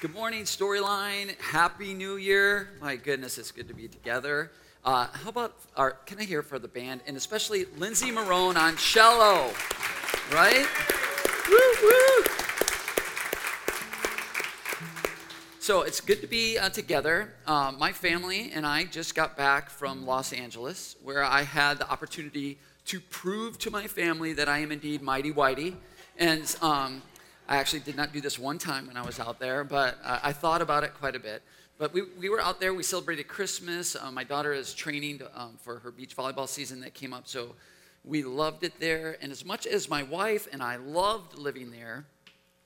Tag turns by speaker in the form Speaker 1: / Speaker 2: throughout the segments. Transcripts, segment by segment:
Speaker 1: Good morning, Storyline. Happy New Year. My goodness, it's good to be together. Uh, how about our, can I hear for the band, and especially Lindsay Marone on cello, right? Woo, woo. So it's good to be uh, together. Uh, my family and I just got back from Los Angeles, where I had the opportunity to prove to my family that I am indeed mighty whitey. And um, I actually did not do this one time when I was out there, but uh, I thought about it quite a bit. But we, we were out there, we celebrated Christmas. Uh, my daughter is training to, um, for her beach volleyball season that came up, so we loved it there. And as much as my wife and I loved living there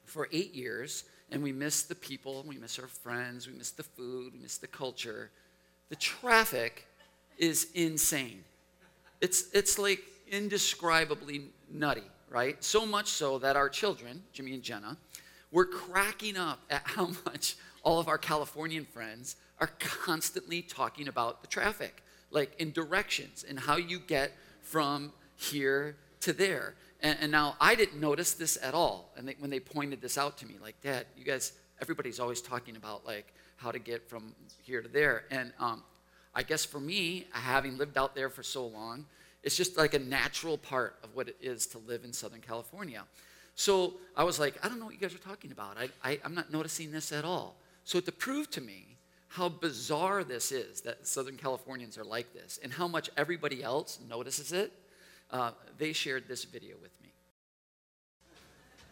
Speaker 1: for eight years, and we miss the people, we miss our friends, we miss the food, we miss the culture, the traffic is insane. It's, it's like indescribably nutty right? So much so that our children, Jimmy and Jenna, were cracking up at how much all of our Californian friends are constantly talking about the traffic, like in directions and how you get from here to there. And, and now I didn't notice this at all. And they, when they pointed this out to me, like, Dad, you guys, everybody's always talking about like how to get from here to there. And um, I guess for me, having lived out there for so long, it's just like a natural part of what it is to live in Southern California. So I was like, I don't know what you guys are talking about. I, I, I'm not noticing this at all. So to prove to me how bizarre this is that Southern Californians are like this and how much everybody else notices it, uh, they shared this video with me.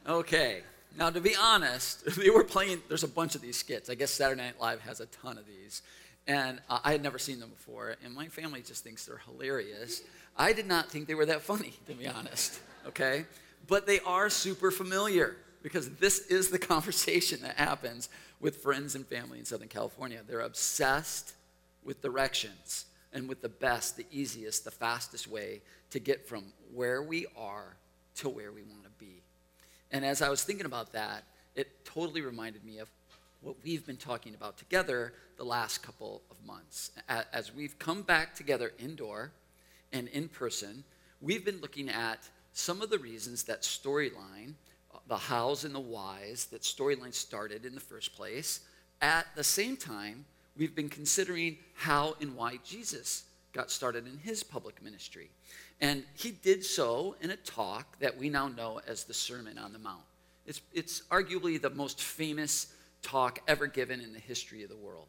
Speaker 1: Okay, now to be honest, they were playing, there's a bunch of these skits. I guess Saturday Night Live has a ton of these. And uh, I had never seen them before, and my family just thinks they're hilarious. I did not think they were that funny, to be honest, okay? But they are super familiar because this is the conversation that happens with friends and family in Southern California. They're obsessed with directions and with the best, the easiest, the fastest way to get from where we are to where we want to be. And as I was thinking about that, it totally reminded me of what we've been talking about together the last couple of months. As we've come back together indoor and in person, we've been looking at some of the reasons that storyline, the hows and the whys that storyline started in the first place. At the same time, we've been considering how and why Jesus got started in his public ministry. And he did so in a talk that we now know as the Sermon on the Mount. It's, it's arguably the most famous talk ever given in the history of the world.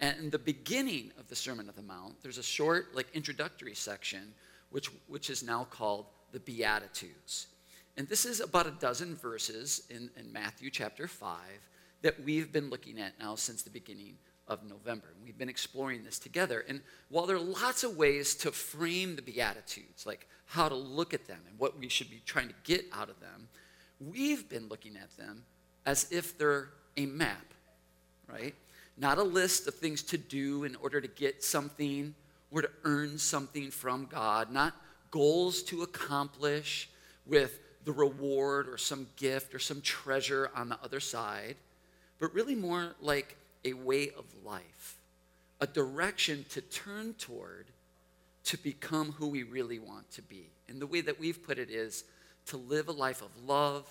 Speaker 1: And in the beginning of the Sermon on the Mount, there's a short, like, introductory section, which, which is now called the Beatitudes. And this is about a dozen verses in, in Matthew chapter 5 that we've been looking at now since the beginning of November. And we've been exploring this together. And while there are lots of ways to frame the Beatitudes, like how to look at them and what we should be trying to get out of them, we've been looking at them as if they're a map, right? Not a list of things to do in order to get something or to earn something from God, not goals to accomplish with the reward or some gift or some treasure on the other side, but really more like a way of life, a direction to turn toward to become who we really want to be. And the way that we've put it is to live a life of love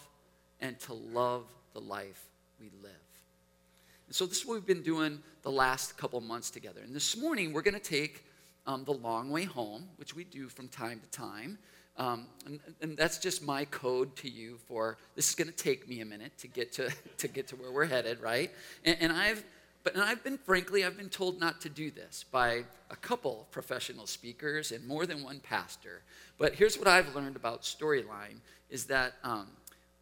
Speaker 1: and to love the life we live. And so this is what we've been doing the last couple months together. And this morning we're going to take um, the long way home, which we do from time to time. Um, and, and, that's just my code to you for this is going to take me a minute to get to, to get to where we're headed, right? And, and I've but and I've been frankly I've been told not to do this by a couple professional speakers and more than one pastor. But here's what I've learned about storyline is that um,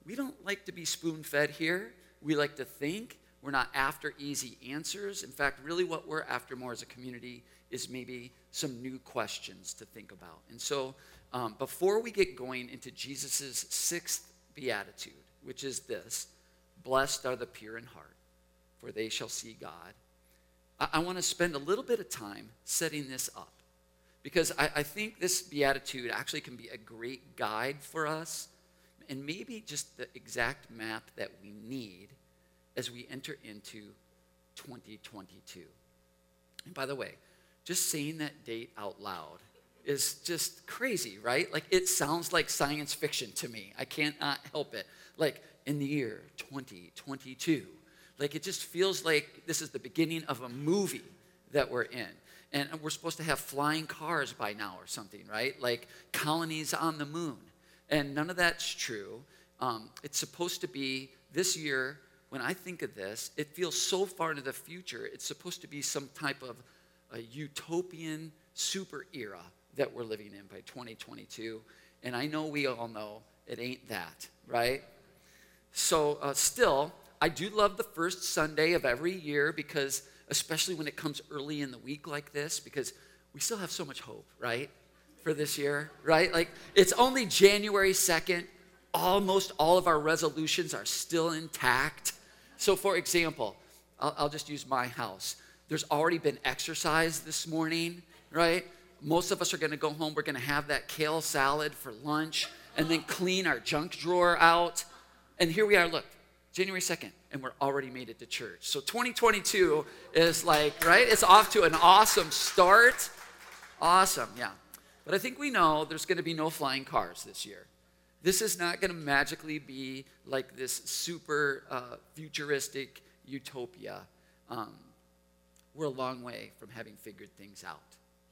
Speaker 1: we don't like to be spoon fed here. We like to think we're not after easy answers. In fact, really what we're after more as a community is maybe some new questions to think about. And so, um, before we get going into Jesus' sixth beatitude, which is this Blessed are the pure in heart, for they shall see God, I, I want to spend a little bit of time setting this up. Because I, I think this beatitude actually can be a great guide for us and maybe just the exact map that we need as we enter into 2022. And by the way, just saying that date out loud is just crazy, right? Like it sounds like science fiction to me. I can't help it. Like in the year 2022. Like it just feels like this is the beginning of a movie that we're in. And we're supposed to have flying cars by now or something, right? Like colonies on the moon. And none of that's true. Um, it's supposed to be this year, when I think of this, it feels so far into the future. It's supposed to be some type of a utopian super era that we're living in by 2022. And I know we all know it ain't that, right? So, uh, still, I do love the first Sunday of every year because, especially when it comes early in the week like this, because we still have so much hope, right? For this year, right? Like, it's only January 2nd. Almost all of our resolutions are still intact. So, for example, I'll, I'll just use my house. There's already been exercise this morning, right? Most of us are gonna go home. We're gonna have that kale salad for lunch and then clean our junk drawer out. And here we are, look, January 2nd, and we're already made it to church. So 2022 is like, right? It's off to an awesome start. Awesome, yeah. But I think we know there's going to be no flying cars this year. This is not going to magically be like this super uh, futuristic utopia. Um, we're a long way from having figured things out.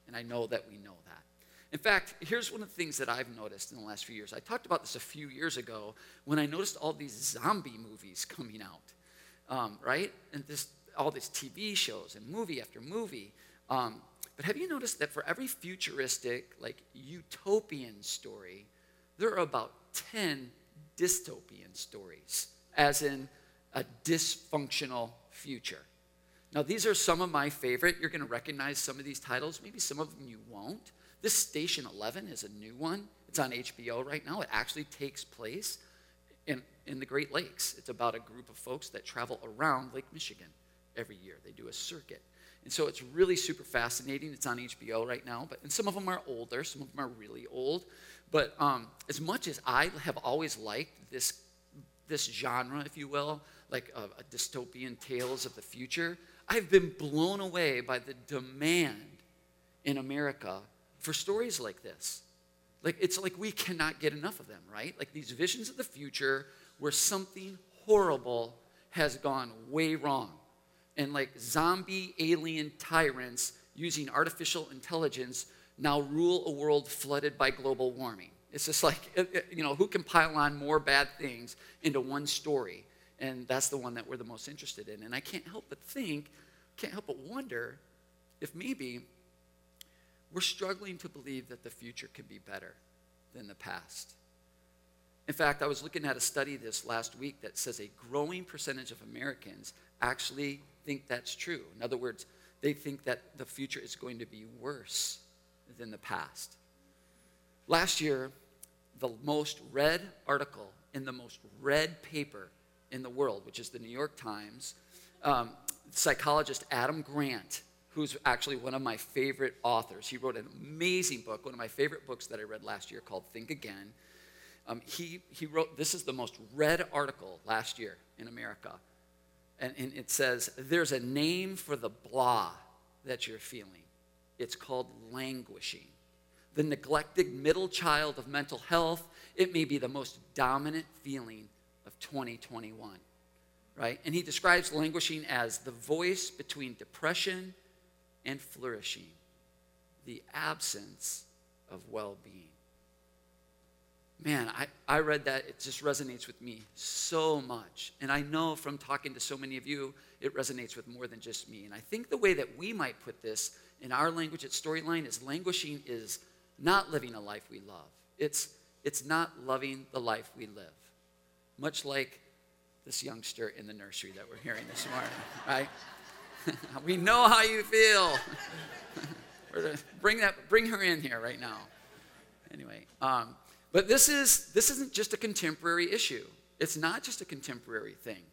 Speaker 1: And I know that we know that. In fact, here's one of the things that I've noticed in the last few years. I talked about this a few years ago when I noticed all these zombie movies coming out, um, right? And this, all these TV shows and movie after movie. Um, but have you noticed that for every futuristic, like utopian story, there are about 10 dystopian stories, as in a dysfunctional future? Now, these are some of my favorite. You're going to recognize some of these titles. Maybe some of them you won't. This Station 11 is a new one. It's on HBO right now. It actually takes place in, in the Great Lakes. It's about a group of folks that travel around Lake Michigan every year. They do a circuit. And so it's really super fascinating. It's on HBO right now, but and some of them are older, some of them are really old. But um, as much as I have always liked this, this genre, if you will, like a dystopian tales of the future, I've been blown away by the demand in America for stories like this. Like it's like we cannot get enough of them, right? Like these visions of the future where something horrible has gone way wrong. And like zombie alien tyrants using artificial intelligence now rule a world flooded by global warming. It's just like, you know, who can pile on more bad things into one story? And that's the one that we're the most interested in. And I can't help but think, can't help but wonder if maybe we're struggling to believe that the future can be better than the past. In fact, I was looking at a study this last week that says a growing percentage of Americans actually think that's true. In other words, they think that the future is going to be worse than the past. Last year, the most read article in the most read paper in the world, which is the New York Times, um, psychologist Adam Grant who's actually one of my favorite authors. He wrote an amazing book, one of my favorite books that I read last year called Think Again. Um, he, he wrote, this is the most read article last year in America. And, and it says, There's a name for the blah that you're feeling. It's called languishing. The neglected middle child of mental health, it may be the most dominant feeling of 2021 right? And he describes languishing as the voice between depression and flourishing, the absence of well being. Man, I, I read that, it just resonates with me so much. And I know from talking to so many of you, it resonates with more than just me. And I think the way that we might put this in our language its Storyline is languishing is not living a life we love. It's, it's not loving the life we live. Much like this youngster in the nursery that we're hearing this morning, right? we know how you feel. bring that, bring her in here right now. Anyway, um, but this is this isn't just a contemporary issue. It's not just a contemporary thing.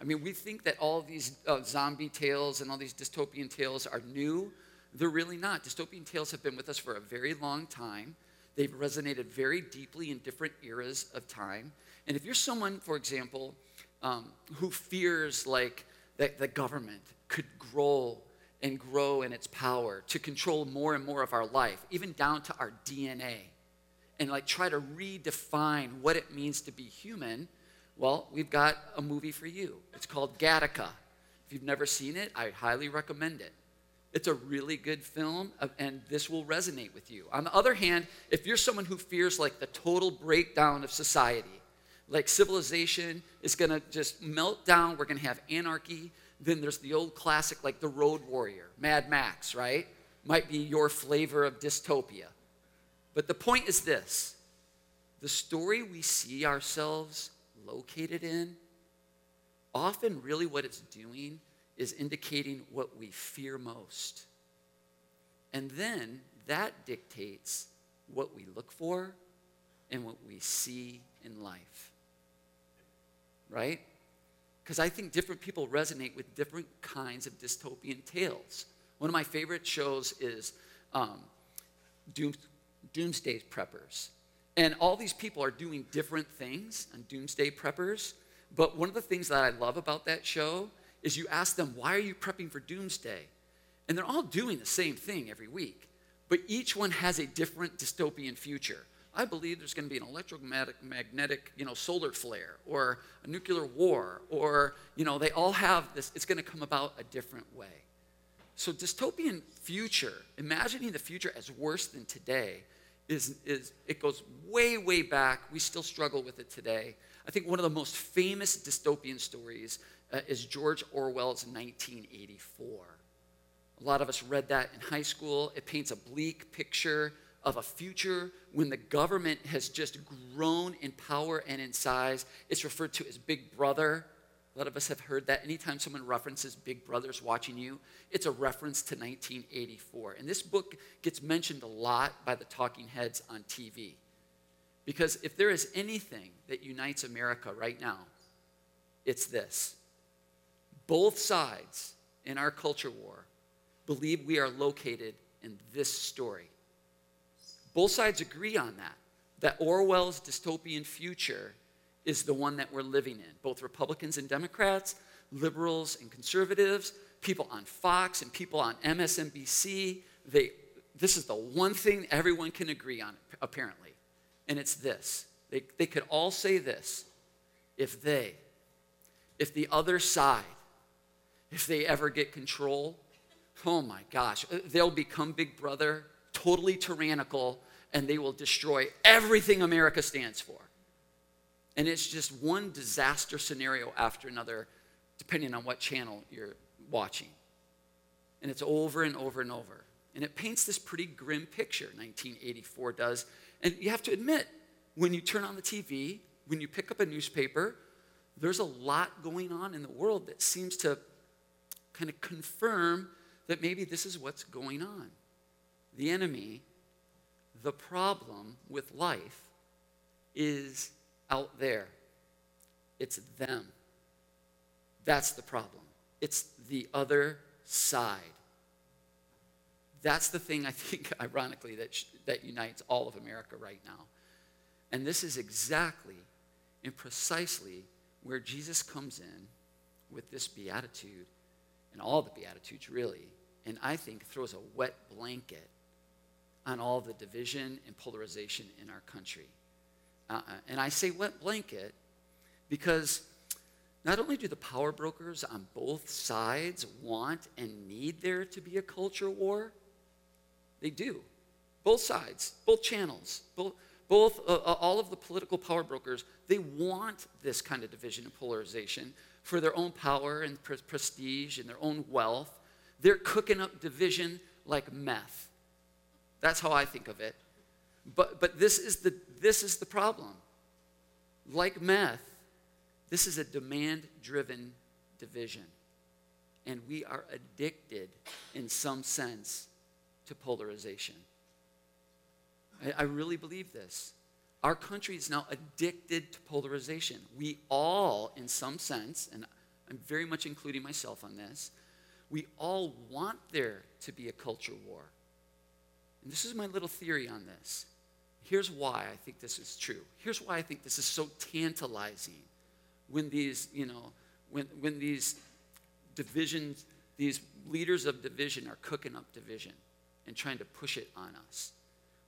Speaker 1: I mean, we think that all these uh, zombie tales and all these dystopian tales are new. They're really not. Dystopian tales have been with us for a very long time. They've resonated very deeply in different eras of time. And if you're someone, for example, um, who fears like that the government could grow and grow in its power to control more and more of our life, even down to our DNA, and like try to redefine what it means to be human, Well, we've got a movie for you. It's called Gattaca. If you've never seen it, I highly recommend it. It's a really good film, uh, and this will resonate with you. On the other hand, if you're someone who fears like the total breakdown of society, like civilization is going to just melt down, we're going to have anarchy, then there's the old classic like The Road Warrior, Mad Max, right? Might be your flavor of dystopia. But the point is this the story we see ourselves located in, often really what it's doing is indicating what we fear most. And then that dictates what we look for and what we see in life. Right? Because I think different people resonate with different kinds of dystopian tales. One of my favorite shows is um, Doom, Doomsday Preppers. And all these people are doing different things on Doomsday Preppers. But one of the things that I love about that show is you ask them, why are you prepping for doomsday? And they're all doing the same thing every week, but each one has a different dystopian future. I believe there's going to be an electromagnetic, you know, solar flare or a nuclear war, or, you know, they all have this, it's going to come about a different way. So, dystopian future, imagining the future as worse than today, is, is it goes way, way back. We still struggle with it today. I think one of the most famous dystopian stories uh, is George Orwell's 1984. A lot of us read that in high school. It paints a bleak picture of a future when the government has just grown in power and in size. It's referred to as Big Brother. A lot of us have heard that. Anytime someone references Big Brother's watching you, it's a reference to 1984. And this book gets mentioned a lot by the talking heads on TV. Because if there is anything that unites America right now, it's this both sides in our culture war believe we are located in this story. Both sides agree on that, that Orwell's dystopian future is the one that we're living in. Both Republicans and Democrats, liberals and conservatives, people on Fox and people on MSNBC, they, this is the one thing everyone can agree on, apparently. And it's this. They, they could all say this if they, if the other side if they ever get control, oh my gosh, uh, they'll become Big Brother, totally tyrannical, and they will destroy everything America stands for. And it's just one disaster scenario after another, depending on what channel you're watching. And it's over and over and over. And it paints this pretty grim picture, 1984 does. And you have to admit, when you turn on the TV, when you pick up a newspaper, there's a lot going on in the world that seems to kind of confirm that maybe this is what's going on. The enemy, the problem with life is out there. It's them. That's the problem. It's the other side. That's the thing I think, ironically, that, sh- that unites all of America right now. And this is exactly and precisely where Jesus comes in with this beatitude and all the Beatitudes, really, and I think throws a wet blanket on all the division and polarization in our country. Uh, and I say wet blanket because not only do the power brokers on both sides want and need there to be a culture war, they do. Both sides, both channels, both, both uh, uh all of the political power brokers, they want this kind of division and polarization for their own power and pre- prestige and their own wealth. They're cooking up division like meth. That's how I think of it. But, but this, is the, this is the problem. Like meth, this is a demand driven division. And we are addicted in some sense to polarization. I, I really believe this. Our country is now addicted to polarization. We all, in some sense, and I'm very much including myself on this, we all want there to be a culture war. And this is my little theory on this. Here's why I think this is true. Here's why I think this is so tantalizing when these, you know, when, when these divisions, these leaders of division are cooking up division and trying to push it on us.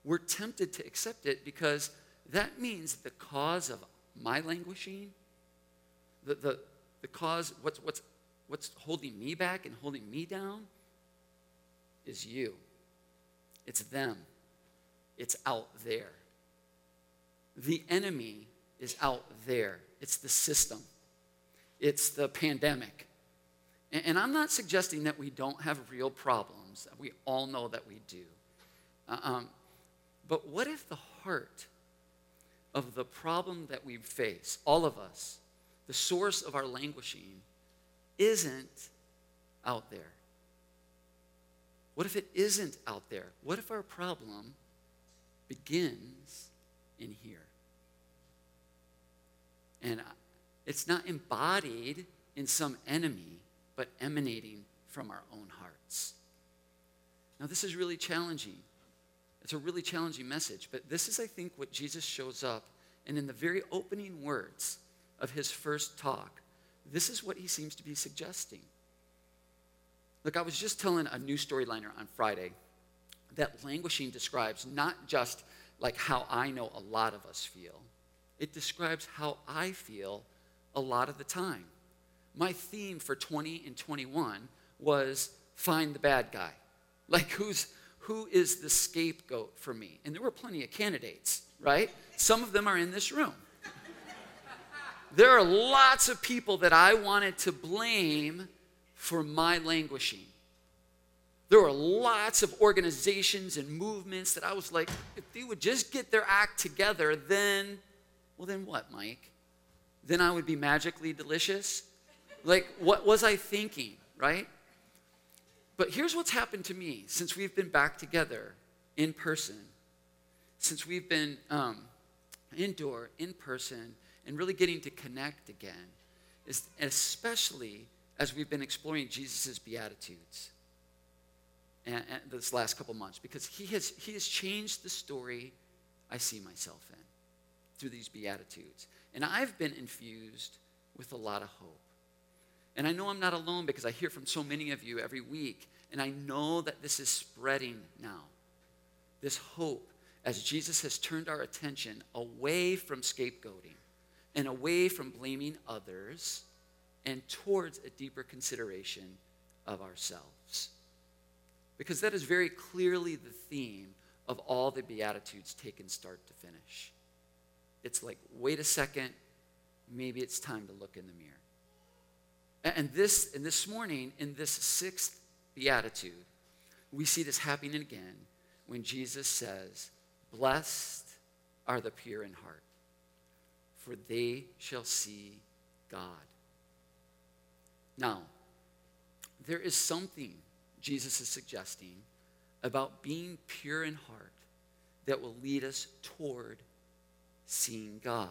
Speaker 1: We're tempted to accept it because that means the cause of my languishing the, the, the cause, what's, what's, what's holding me back and holding me down is you. It's them. It's out there. The enemy is out there. It's the system. It's the pandemic. And, and I'm not suggesting that we don't have real problems. We all know that we do. Uh, um, but what if the heart of the problem that we face, all of us, the source of our languishing, isn't out there? What if it isn't out there? What if our problem begins in here? And it's not embodied in some enemy, but emanating from our own hearts. Now, this is really challenging. It's a really challenging message, but this is, I think, what Jesus shows up. And in the very opening words of his first talk, this is what he seems to be suggesting. Look, I was just telling a new storyliner on Friday that languishing describes not just like how I know a lot of us feel, it describes how I feel a lot of the time. My theme for 20 and 21 was find the bad guy. Like who's who is the scapegoat for me? And there were plenty of candidates, right? Some of them are in this room. There are lots of people that I wanted to blame for my languishing. There were lots of organizations and movements that I was like, if they would just get their act together, then well, then what, Mike? Then I would be magically delicious? Like, what was I thinking, right? But here's what's happened to me since we've been back together in person, since we've been um, indoor, in person, and really getting to connect again, is especially as we've been exploring Jesus' Beatitudes and, and this last couple months, because he has, he has changed the story I see myself in through these Beatitudes. And I've been infused with a lot of hope. And I know I'm not alone because I hear from so many of you every week. And I know that this is spreading now. This hope as Jesus has turned our attention away from scapegoating and away from blaming others and towards a deeper consideration of ourselves. Because that is very clearly the theme of all the Beatitudes taken start to finish it's like, wait a second, maybe it's time to look in the mirror. And this, and this morning, in this sixth beatitude, we see this happening again when Jesus says, Blessed are the pure in heart, for they shall see God. Now, there is something Jesus is suggesting about being pure in heart that will lead us toward seeing God.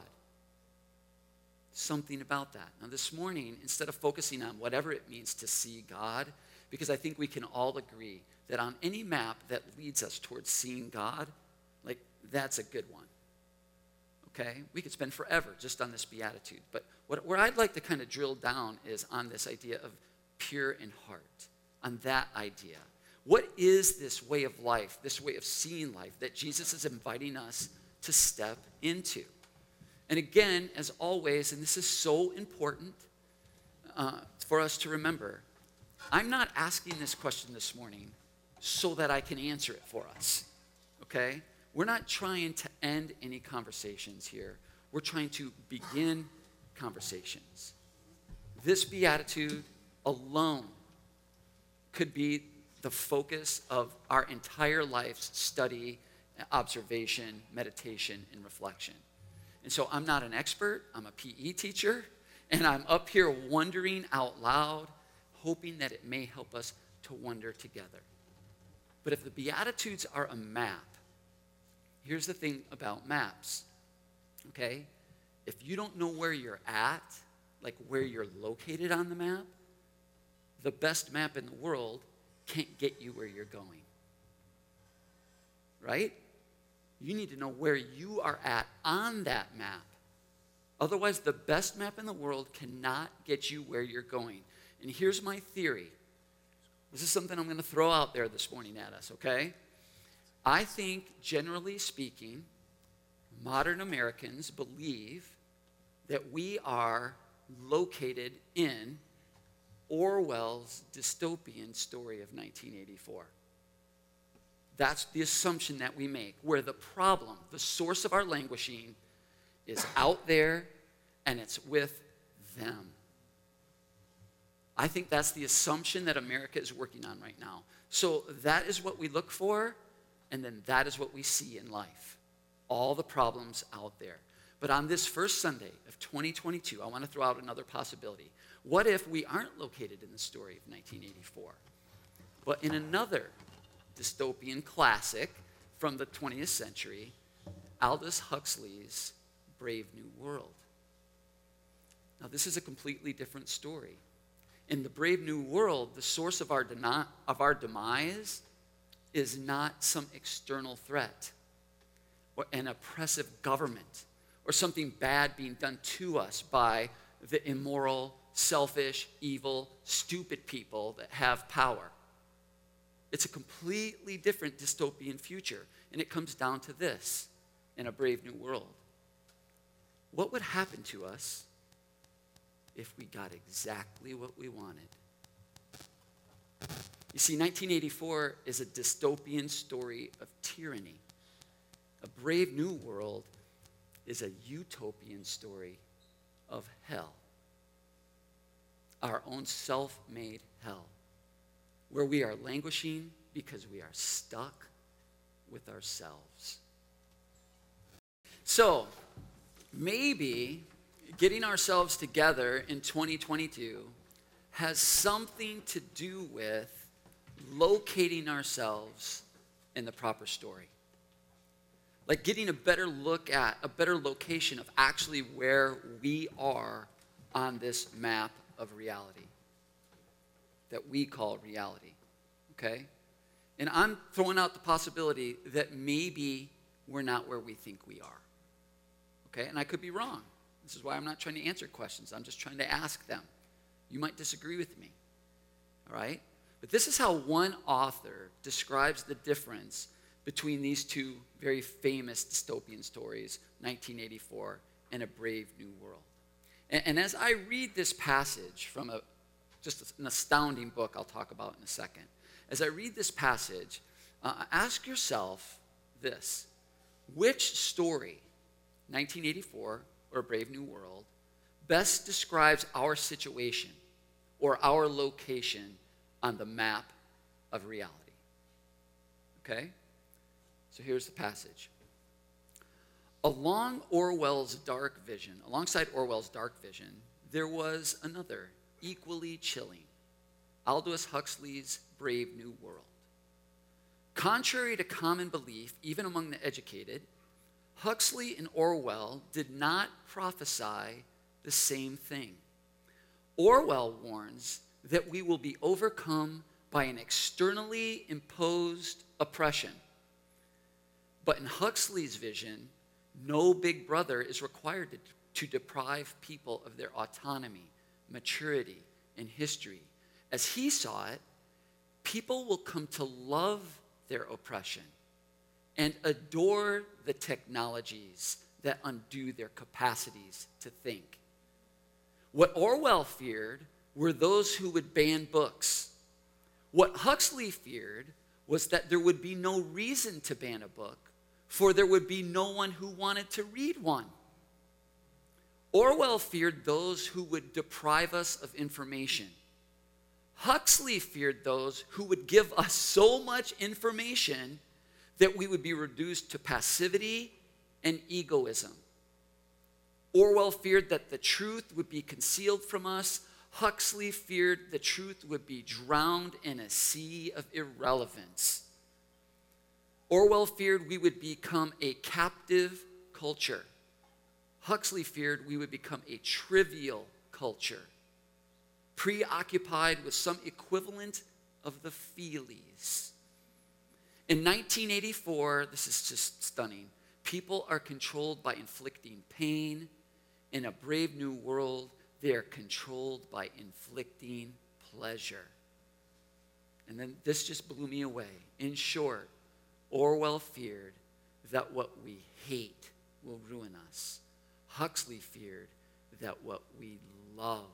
Speaker 1: Something about that. Now, this morning, instead of focusing on whatever it means to see God, because I think we can all agree that on any map that leads us towards seeing God, like that's a good one. Okay? We could spend forever just on this beatitude. But what, where I'd like to kind of drill down is on this idea of pure in heart, on that idea. What is this way of life, this way of seeing life that Jesus is inviting us to step into. And again, as always, and this is so important uh, for us to remember, I'm not asking this question this morning so that I can answer it for us, okay? We're not trying to end any conversations here. We're trying to begin conversations. This beatitude alone could be the focus of our entire life's study observation, meditation, and reflection. And so I'm not an expert, I'm a PE teacher, and I'm up here wondering out loud, hoping that it may help us to wonder together. But if the Beatitudes are a map, here's the thing about maps, okay? If you don't know where you're at, like where you're located on the map, the best map in the world can't get you where you're going. Right? You need to know where you are at on that map. Otherwise, the best map in the world cannot get you where you're going. And here's my theory this is something I'm going to throw out there this morning at us, okay? I think, generally speaking, modern Americans believe that we are located in Orwell's dystopian story of 1984. That's the assumption that we make, where the problem, the source of our languishing, is out there and it's with them. I think that's the assumption that America is working on right now. So that is what we look for, and then that is what we see in life. All the problems out there. But on this first Sunday of 2022, I want to throw out another possibility. What if we aren't located in the story of 1984, but in another dystopian classic from the 20th century, Aldous Huxley's Brave New World? Now, this is a completely different story. In the Brave New World, the source of our, deni- of our demise is not some external threat or an oppressive government or something bad being done to us by the immoral, selfish, evil, stupid people that have power. It's a completely different dystopian future. And it comes down to this in a brave new world. What would happen to us if we got exactly what we wanted? You see, 1984 is a dystopian story of tyranny. A brave new world is a utopian story of hell. Our own self made hell, where we are languishing because we are stuck with ourselves. So, maybe getting ourselves together in 2022 has something to do with locating ourselves in the proper story. Like getting a better look at, a better location of actually where we are on this map of reality that we call reality. Okay? And I'm throwing out the possibility that maybe we're not where we think we are. Okay? And I could be wrong. This is why I'm not trying to answer questions, I'm just trying to ask them. You might disagree with me. All right? But this is how one author describes the difference between these two very famous dystopian stories, 1984 and A Brave New World. And, and as I read this passage from a, just an astounding book I'll talk about in a second, as I read this passage, uh, ask yourself this which story, 1984 or Brave New World, best describes our situation or our location on the map of reality. Okay? So here's the passage. Along Orwell's dark vision, alongside Orwell's dark vision, there was another equally chilling Aldous Huxley's Brave New World. Contrary to common belief, even among the educated, Huxley and Orwell did not prophesy the same thing. Orwell warns that we will be overcome by an externally imposed oppression. But in Huxley's vision, no big brother is required to, to deprive people of their autonomy, maturity, and history. As he saw it, people will come to love their oppression and adore the technologies that undo their capacities to think. What Orwell feared were those who would ban books. What Huxley feared was that there would be no reason to ban a book, for there would be no one who wanted to read one. Orwell feared those who would deprive us of information. Huxley feared those who would give us so much information that we would be reduced to passivity and egoism. Orwell feared that the truth would be concealed from us. Huxley feared the truth would be drowned in a sea of irrelevance. Orwell feared we would become a captive culture. Huxley feared we would become a trivial culture, preoccupied with some equivalent of the feelies. In 1984, this is just stunning. People are controlled by inflicting pain. In a brave new world, they are controlled by inflicting pleasure. And then this just blew me away. In short, Orwell feared that what we hate will ruin us. Huxley feared that what we love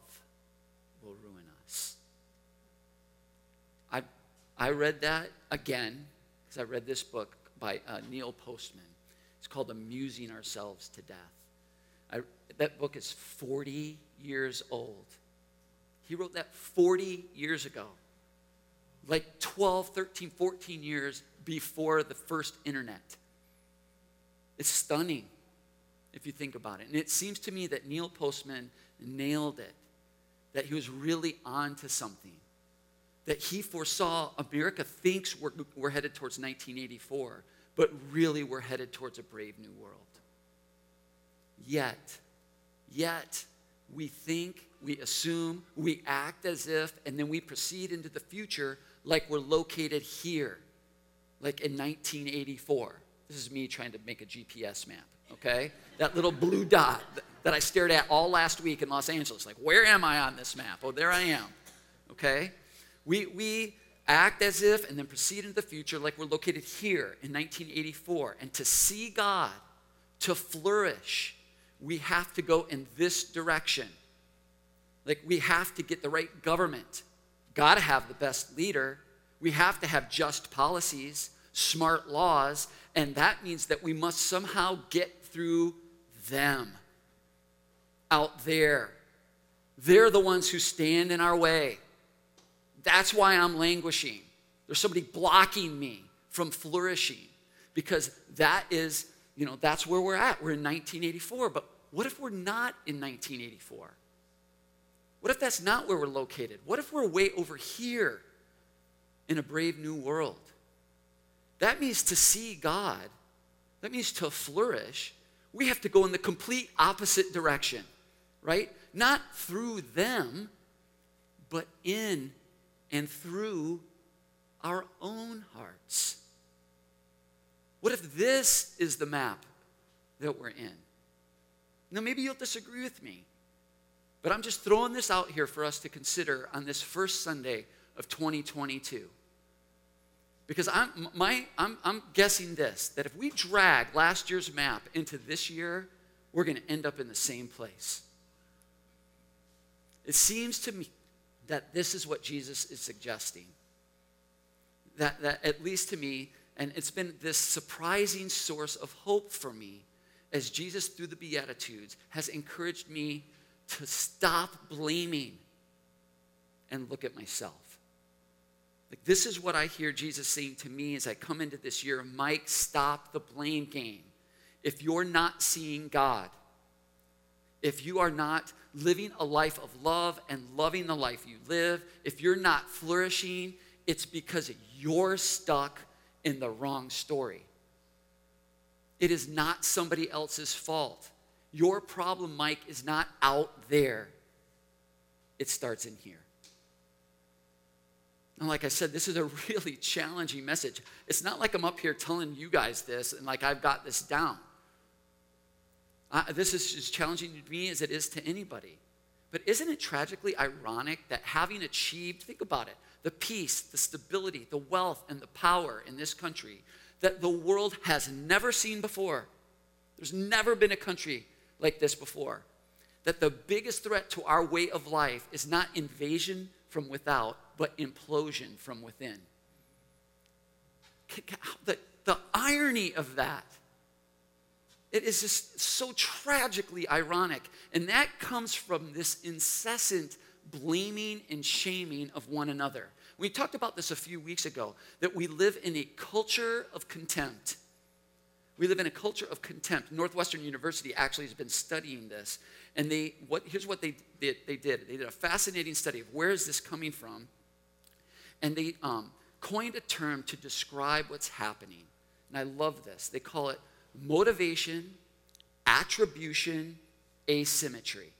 Speaker 1: will ruin us. I, I read that again because I read this book by uh, Neil Postman. It's called Amusing Ourselves to Death. I, that book is 40 years old. He wrote that 40 years ago, like 12, 13, 14 years before the first internet. It's stunning if you think about it. And it seems to me that Neil Postman nailed it, that he was really on to something. That he foresaw America thinks we're, we're headed towards 1984, but really we're headed towards a brave new world. Yet, yet, we think, we assume, we act as if, and then we proceed into the future like we're located here, like in 1984. This is me trying to make a GPS map, okay? That little blue dot that I stared at all last week in Los Angeles. Like, where am I on this map? Oh, there I am, okay? We, we act as if and then proceed into the future like we're located here in 1984. And to see God, to flourish, we have to go in this direction. Like, we have to get the right government. Got to have the best leader. We have to have just policies, smart laws, and that means that we must somehow get through them out there. They're the ones who stand in our way. That's why I'm languishing. There's somebody blocking me from flourishing because that is, you know, that's where we're at. We're in 1984. But what if we're not in 1984? What if that's not where we're located? What if we're way over here in a brave new world? That means to see God, that means to flourish, we have to go in the complete opposite direction, right? Not through them, but in and through our own hearts. What if this is the map that we're in? Now, maybe you'll disagree with me, but I'm just throwing this out here for us to consider on this first Sunday of 2022. Because I'm, my, I'm, I'm guessing this that if we drag last year's map into this year, we're going to end up in the same place. It seems to me that this is what Jesus is suggesting. That, that at least to me, and it's been this surprising source of hope for me as Jesus, through the Beatitudes, has encouraged me to stop blaming and look at myself. Like, this is what I hear Jesus saying to me as I come into this year Mike, stop the blame game. If you're not seeing God, if you are not living a life of love and loving the life you live, if you're not flourishing, it's because you're stuck in the wrong story. It is not somebody else's fault. Your problem, Mike, is not out there, it starts in here. And like I said, this is a really challenging message. It's not like I'm up here telling you guys this and like I've got this down. this is as challenging to me as it is to anybody. But isn't it tragically ironic that having achieved, think about it, the peace, the stability, the wealth, and the power in this country that the world has never seen before, there's never been a country like this before, that the biggest threat to our way of life is not invasion from without, but implosion from within. The, the irony of that. It is just so tragically ironic. And that comes from this incessant blaming and shaming of one another. We talked about this a few weeks ago that we live in a culture of contempt. We live in a culture of contempt. Northwestern University actually has been studying this. And they, what, here's what they did, they did. They did a fascinating study of where is this coming from. And they um, coined a term to describe what's happening. And I love this. They call it motivation, attribution, asymmetry.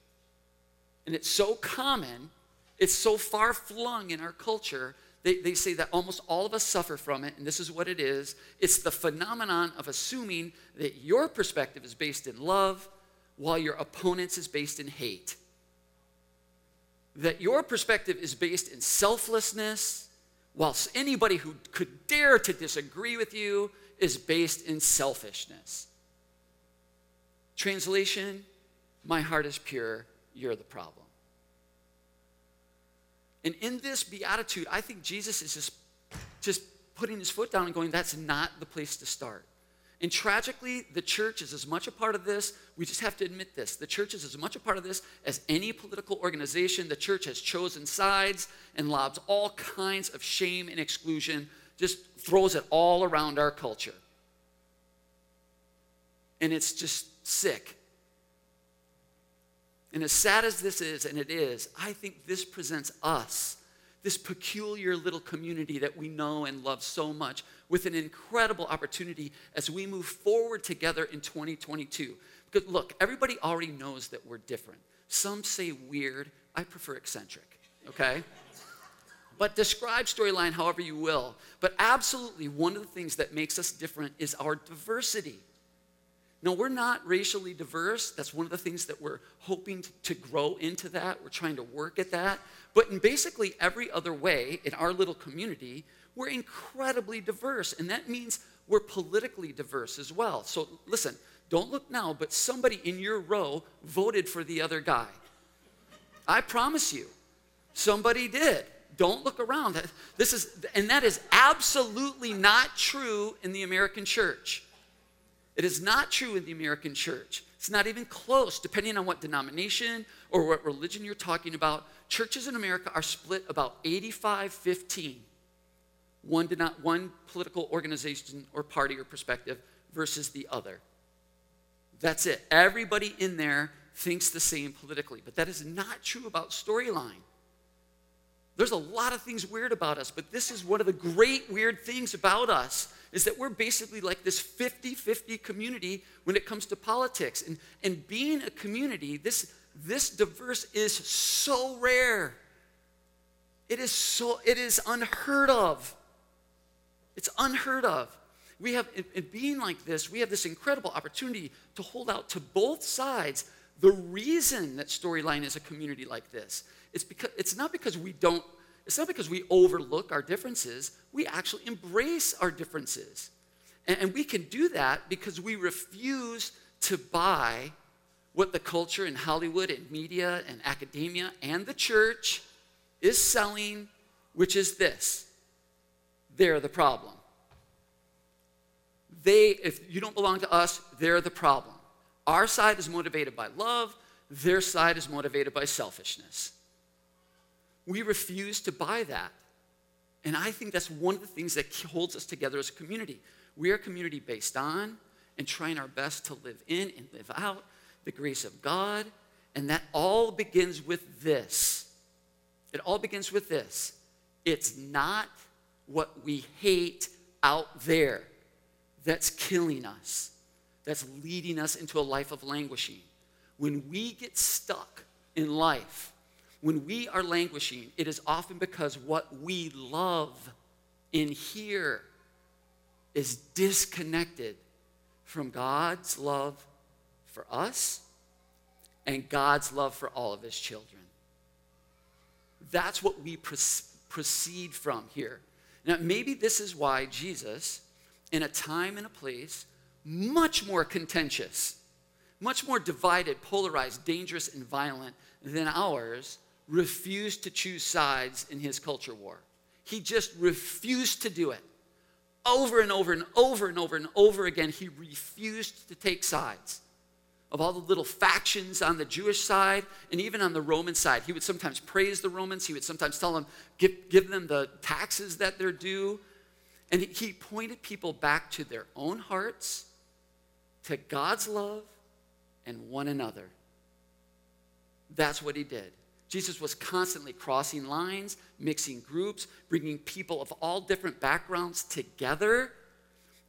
Speaker 1: And it's so common, it's so far flung in our culture they, they say that almost all of us suffer from it, and this is what it is it's the phenomenon of assuming that your perspective is based in love while your opponent's is based in hate. That your perspective is based in selflessness, whilst anybody who could dare to disagree with you is based in selfishness. Translation My heart is pure, you're the problem. And in this beatitude, I think Jesus is just, just putting his foot down and going, That's not the place to start. And tragically, the church is as much a part of this, we just have to admit this. The church is as much a part of this as any political organization. The church has chosen sides and lobs all kinds of shame and exclusion, just throws it all around our culture. And it's just sick. And as sad as this is, and it is, I think this presents us, this peculiar little community that we know and love so much, with an incredible opportunity as we move forward together in 2022. Because look, everybody already knows that we're different. Some say weird, I prefer eccentric, okay? but describe Storyline however you will. But absolutely, one of the things that makes us different is our diversity. No, we're not racially diverse. That's one of the things that we're hoping to grow into that. We're trying to work at that. But in basically every other way in our little community, we're incredibly diverse. And that means we're politically diverse as well. So listen, don't look now, but somebody in your row voted for the other guy. I promise you, somebody did. Don't look around. This is, and that is absolutely not true in the American church. It is not true in the American church. It's not even close, depending on what denomination or what religion you're talking about. Churches in America are split about 85 15. One, not, one political organization or party or perspective versus the other. That's it. Everybody in there thinks the same politically, but that is not true about Storyline. There's a lot of things weird about us, but this is one of the great weird things about us is that we're basically like this 50 50 community when it comes to politics. And, and being a community, this, this diverse is so rare. It is so, it is unheard of. It's unheard of. We have, in being like this, we have this incredible opportunity to hold out to both sides. The reason that Storyline is a community like this, it's, because, it's not because we don't it's not because we overlook our differences, we actually embrace our differences. And, and we can do that because we refuse to buy what the culture in Hollywood and media and academia and the church is selling, which is this they're the problem. They, if you don't belong to us, they're the problem. Our side is motivated by love, their side is motivated by selfishness. We refuse to buy that. And I think that's one of the things that holds us together as a community. We are a community based on and trying our best to live in and live out the grace of God. And that all begins with this. It all begins with this. It's not what we hate out there that's killing us, that's leading us into a life of languishing. When we get stuck in life, when we are languishing, it is often because what we love in here is disconnected from God's love for us and God's love for all of his children. That's what we proceed from here. Now, maybe this is why Jesus, in a time and a place much more contentious, much more divided, polarized, dangerous, and violent than ours, refused to choose sides in his culture war. He just refused to do it. Over and over and over and over and over again, he refused to take sides. Of all the little factions on the Jewish side and even on the Roman side, he would sometimes praise the Romans. He would sometimes tell them, give, give them the taxes that they're due. And he pointed people back to their own hearts, to God's love, and one another. That's what he did. Jesus was constantly crossing lines, mixing groups, bringing people of all different backgrounds together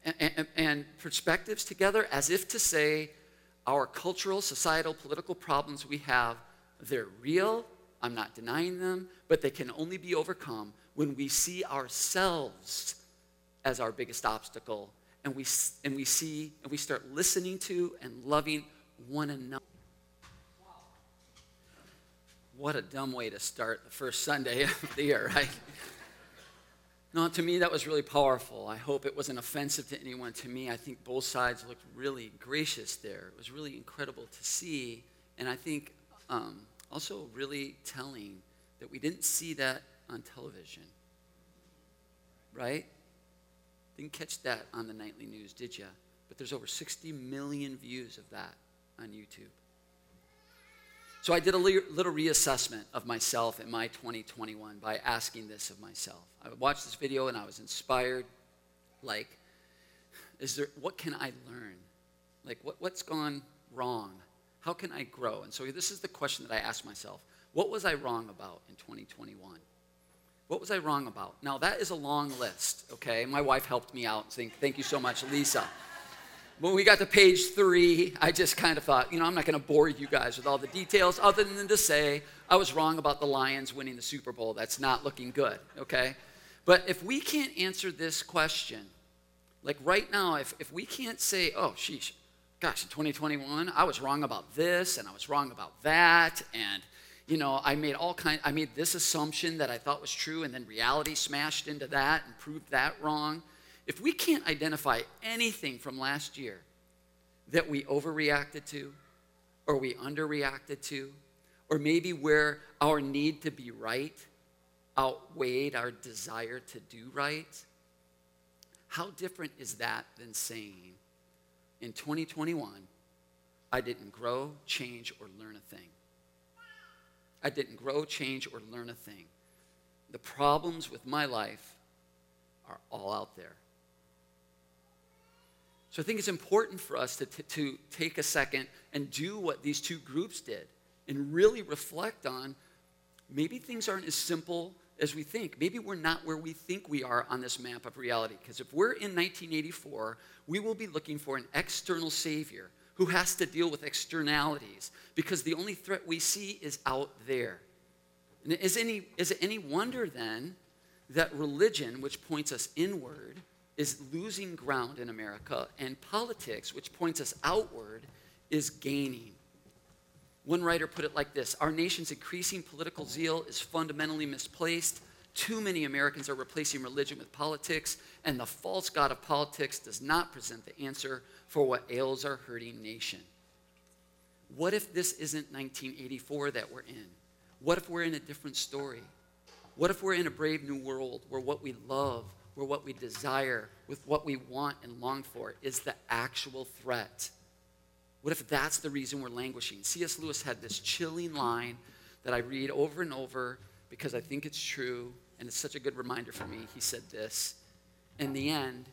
Speaker 1: and, and, and, perspectives together, as if to say, our cultural, societal, political problems we have, they're real. I'm not denying them, but they can only be overcome when we see ourselves as our biggest obstacle and we, and we see and we start listening to and loving one another. What a dumb way to start the first Sunday of the year, right? No, to me, that was really powerful. I hope it wasn't offensive to anyone. To me, I think both sides looked really gracious there. It was really incredible to see. And I think um, also really telling that we didn't see that on television. Right? Didn't catch that on the nightly news, did you? But there's over 60 million views of that on YouTube. So I did a little reassessment of myself in my 2021 by asking this of myself. I watched this video and I was inspired. Like, is there, what can I learn? Like, what, what's gone wrong? How can I grow? And so this is the question that I asked myself. What was I wrong about in 2021? What was I wrong about? Now, that is a long list, okay? My wife helped me out saying, thank you so much, Lisa. When we got to page three, I just kind of thought, you know, I'm not going to bore you guys with all the details other than to say I was wrong about the Lions winning the Super Bowl. That's not looking good, okay? But if we can't answer this question, like right now, if, if we can't say, oh, sheesh, gosh, in 2021, I was wrong about this and I was wrong about that, and you know, I made all kind I made this assumption that I thought was true, and then reality smashed into that and proved that wrong if we can't identify anything from last year that we overreacted to, or we underreacted to, or maybe where our need to be right outweighed our desire to do right, how different is that than saying, in 2021, I didn't grow, change, or learn a thing? I didn't grow, change, or learn a thing. The problems with my life are all out there. So I think it's important for us to, to, to take a second and do what these two groups did and really reflect on maybe things aren't as simple as we think. Maybe we're not where we think we are on this map of reality. Because if we're in 1984, we will be looking for an external savior who has to deal with externalities because the only threat we see is out there. And is, any, is it any wonder then that religion, which points us inward, is losing ground in America, and politics, which points us outward, is gaining. One writer put it like this Our nation's increasing political zeal is fundamentally misplaced. Too many Americans are replacing religion with politics, and the false God of politics does not present the answer for what ails our hurting nation. What if this isn't 1984 that we're in? What if we're in a different story? What if we're in a brave new world where what we love, where what we desire, with what we want and long for, is the actual threat. What if that's the reason we're languishing? C.S. Lewis had this chilling line that I read over and over because I think it's true and it's such a good reminder for me. He said this In the end,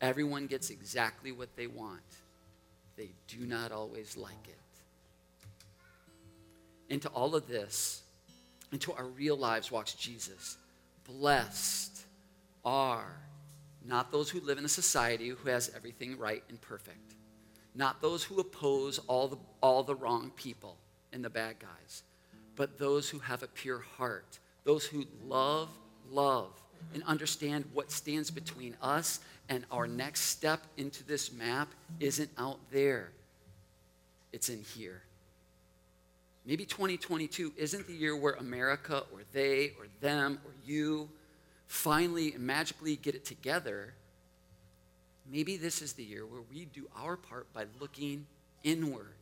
Speaker 1: everyone gets exactly what they want, they do not always like it. Into all of this, into our real lives walks Jesus. Blessed are not those who live in a society who has everything right and perfect, not those who oppose all the, all the wrong people and the bad guys, but those who have a pure heart, those who love, love, and understand what stands between us and our next step into this map isn't out there, it's in here. Maybe 2022 isn't the year where America or they or them or you finally and magically get it together, maybe this is the year where we do our part by looking inward.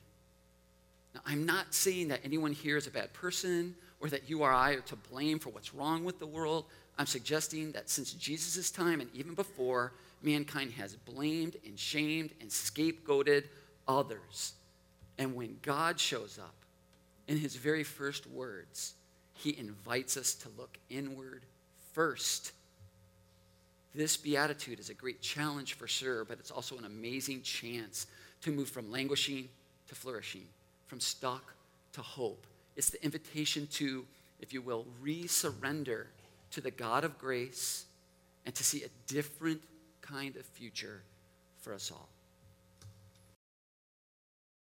Speaker 1: Now, I'm not saying that anyone here is a bad person or that you or I are to blame for what's wrong with the world. I'm suggesting that since Jesus' time and even before, mankind has blamed and shamed and scapegoated others. And when God shows up, in his very first words, he invites us to look inward first. This beatitude is a great challenge for sure, but it's also an amazing chance to move from languishing to flourishing, from stuck to hope. It's the invitation to, if you will, re-surrender to the God of grace and to see a different kind of future for us all.